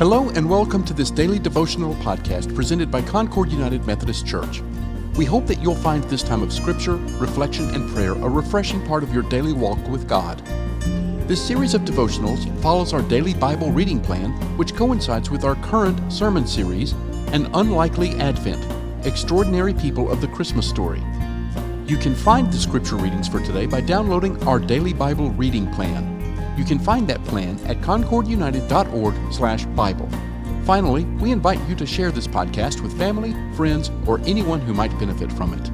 Hello, and welcome to this daily devotional podcast presented by Concord United Methodist Church. We hope that you'll find this time of scripture, reflection, and prayer a refreshing part of your daily walk with God. This series of devotionals follows our daily Bible reading plan, which coincides with our current sermon series, An Unlikely Advent Extraordinary People of the Christmas Story. You can find the scripture readings for today by downloading our daily Bible reading plan. You can find that plan at concordunited.org/bible. Finally, we invite you to share this podcast with family, friends, or anyone who might benefit from it.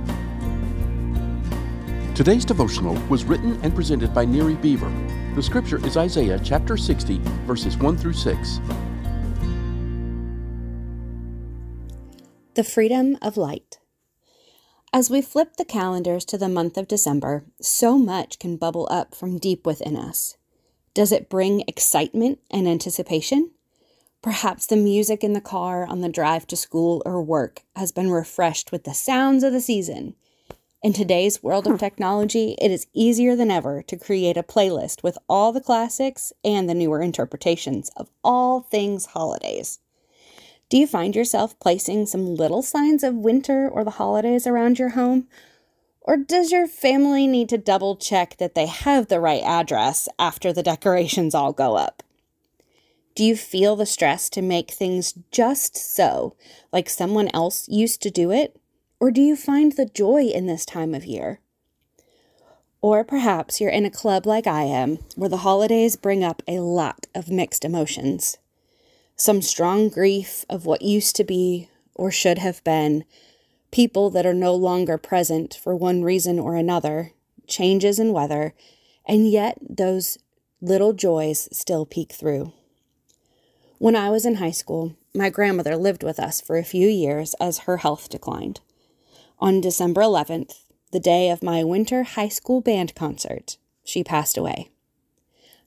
Today's devotional was written and presented by Neri Beaver. The scripture is Isaiah chapter 60, verses 1 through 6. The Freedom of Light. As we flip the calendars to the month of December, so much can bubble up from deep within us. Does it bring excitement and anticipation? Perhaps the music in the car on the drive to school or work has been refreshed with the sounds of the season. In today's world of technology, it is easier than ever to create a playlist with all the classics and the newer interpretations of all things holidays. Do you find yourself placing some little signs of winter or the holidays around your home? Or does your family need to double check that they have the right address after the decorations all go up? Do you feel the stress to make things just so, like someone else used to do it? Or do you find the joy in this time of year? Or perhaps you're in a club like I am, where the holidays bring up a lot of mixed emotions some strong grief of what used to be or should have been, people that are no longer present for one reason or another, changes in weather, and yet those little joys still peek through. When I was in high school, my grandmother lived with us for a few years as her health declined. On December 11th, the day of my winter high school band concert, she passed away.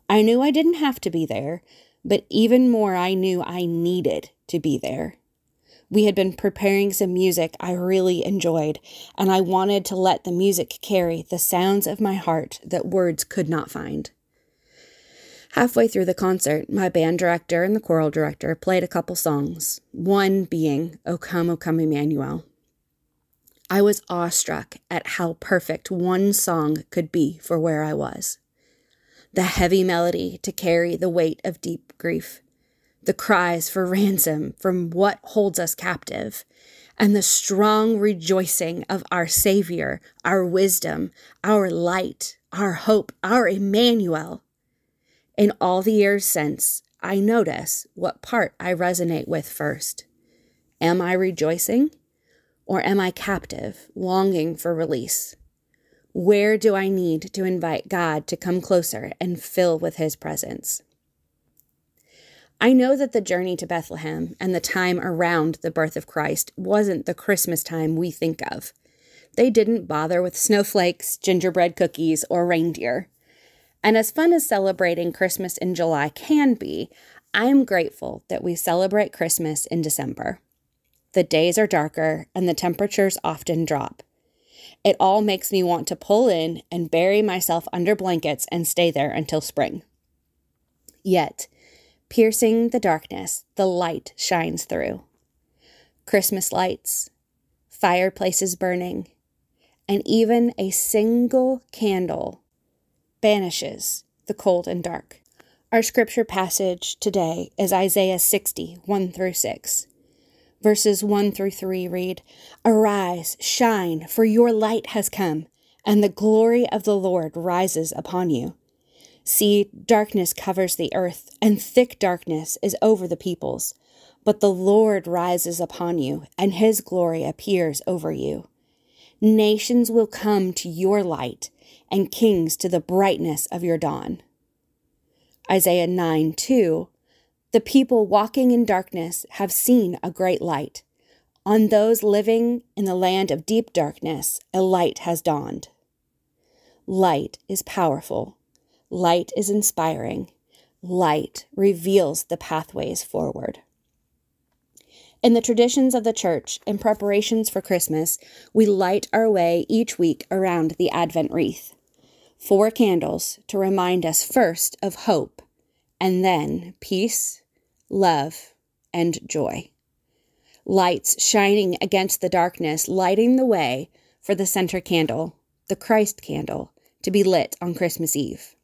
I knew I didn't have to be there, but even more, I knew I needed to be there. We had been preparing some music I really enjoyed, and I wanted to let the music carry the sounds of my heart that words could not find. Halfway through the concert, my band director and the choral director played a couple songs, one being O Come, O Come Emmanuel. I was awestruck at how perfect one song could be for where I was the heavy melody to carry the weight of deep grief, the cries for ransom from what holds us captive, and the strong rejoicing of our Savior, our wisdom, our light, our hope, our Emmanuel. In all the years since, I notice what part I resonate with first. Am I rejoicing? Or am I captive, longing for release? Where do I need to invite God to come closer and fill with his presence? I know that the journey to Bethlehem and the time around the birth of Christ wasn't the Christmas time we think of. They didn't bother with snowflakes, gingerbread cookies, or reindeer. And as fun as celebrating Christmas in July can be, I'm grateful that we celebrate Christmas in December. The days are darker and the temperatures often drop. It all makes me want to pull in and bury myself under blankets and stay there until spring. Yet, piercing the darkness, the light shines through. Christmas lights, fireplaces burning, and even a single candle banishes the cold and dark. Our scripture passage today is Isaiah 60, 1 through 6. Verses 1 through 3 read Arise, shine, for your light has come, and the glory of the Lord rises upon you. See, darkness covers the earth, and thick darkness is over the peoples. But the Lord rises upon you, and his glory appears over you. Nations will come to your light, and kings to the brightness of your dawn. Isaiah 9 2 the people walking in darkness have seen a great light. On those living in the land of deep darkness, a light has dawned. Light is powerful. Light is inspiring. Light reveals the pathways forward. In the traditions of the church, in preparations for Christmas, we light our way each week around the Advent wreath. Four candles to remind us first of hope and then peace, love, and joy. Lights shining against the darkness, lighting the way for the center candle, the Christ candle, to be lit on Christmas Eve.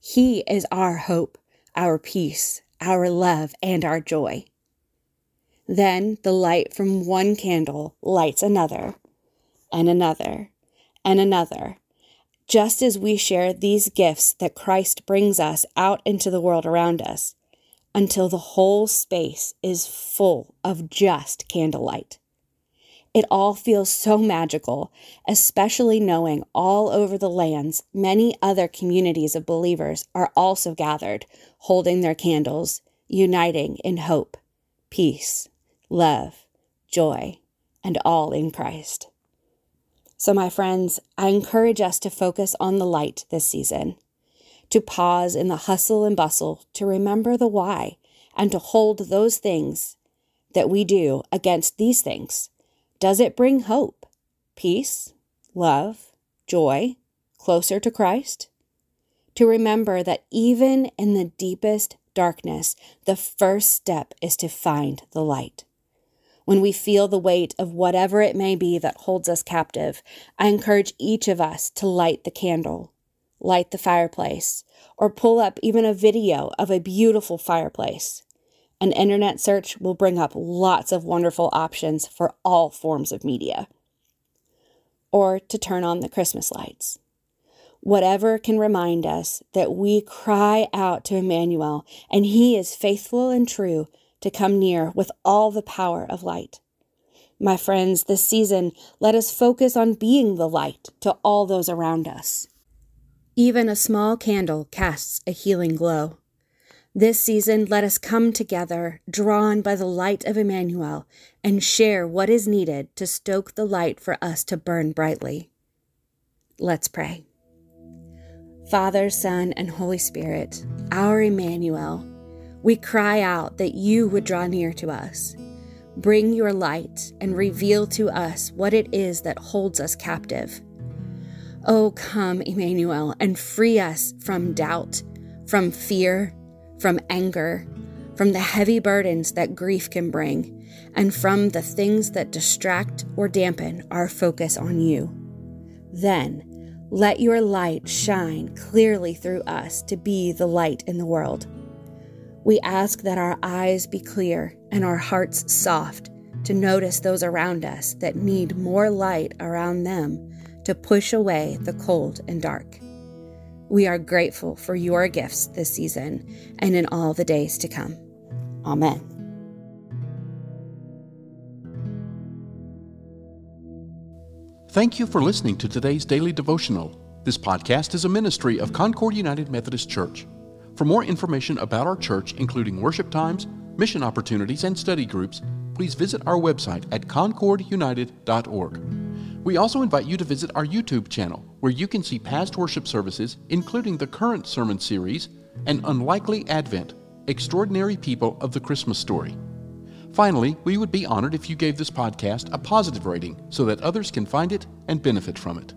He is our hope, our peace, our love, and our joy. Then the light from one candle lights another, and another, and another, just as we share these gifts that Christ brings us out into the world around us, until the whole space is full of just candlelight. It all feels so magical, especially knowing all over the lands many other communities of believers are also gathered, holding their candles, uniting in hope, peace, love, joy, and all in Christ. So, my friends, I encourage us to focus on the light this season, to pause in the hustle and bustle, to remember the why, and to hold those things that we do against these things does it bring hope, peace, love, joy, closer to Christ? To remember that even in the deepest darkness, the first step is to find the light. When we feel the weight of whatever it may be that holds us captive, I encourage each of us to light the candle, light the fireplace, or pull up even a video of a beautiful fireplace. An internet search will bring up lots of wonderful options for all forms of media. Or to turn on the Christmas lights. Whatever can remind us that we cry out to Emmanuel and he is faithful and true to come near with all the power of light. My friends, this season, let us focus on being the light to all those around us. Even a small candle casts a healing glow. This season, let us come together, drawn by the light of Emmanuel, and share what is needed to stoke the light for us to burn brightly. Let's pray. Father, Son, and Holy Spirit, our Emmanuel, we cry out that you would draw near to us. Bring your light and reveal to us what it is that holds us captive. Oh, come, Emmanuel, and free us from doubt, from fear, from anger, from the heavy burdens that grief can bring, and from the things that distract or dampen our focus on you. Then, let your light shine clearly through us to be the light in the world. We ask that our eyes be clear and our hearts soft to notice those around us that need more light around them to push away the cold and dark. We are grateful for your gifts this season and in all the days to come. Amen. Thank you for listening to today's daily devotional. This podcast is a ministry of Concord United Methodist Church. For more information about our church, including worship times, mission opportunities, and study groups, please visit our website at concordunited.org. We also invite you to visit our YouTube channel, where you can see past worship services, including the current sermon series, An Unlikely Advent Extraordinary People of the Christmas Story. Finally, we would be honored if you gave this podcast a positive rating so that others can find it and benefit from it.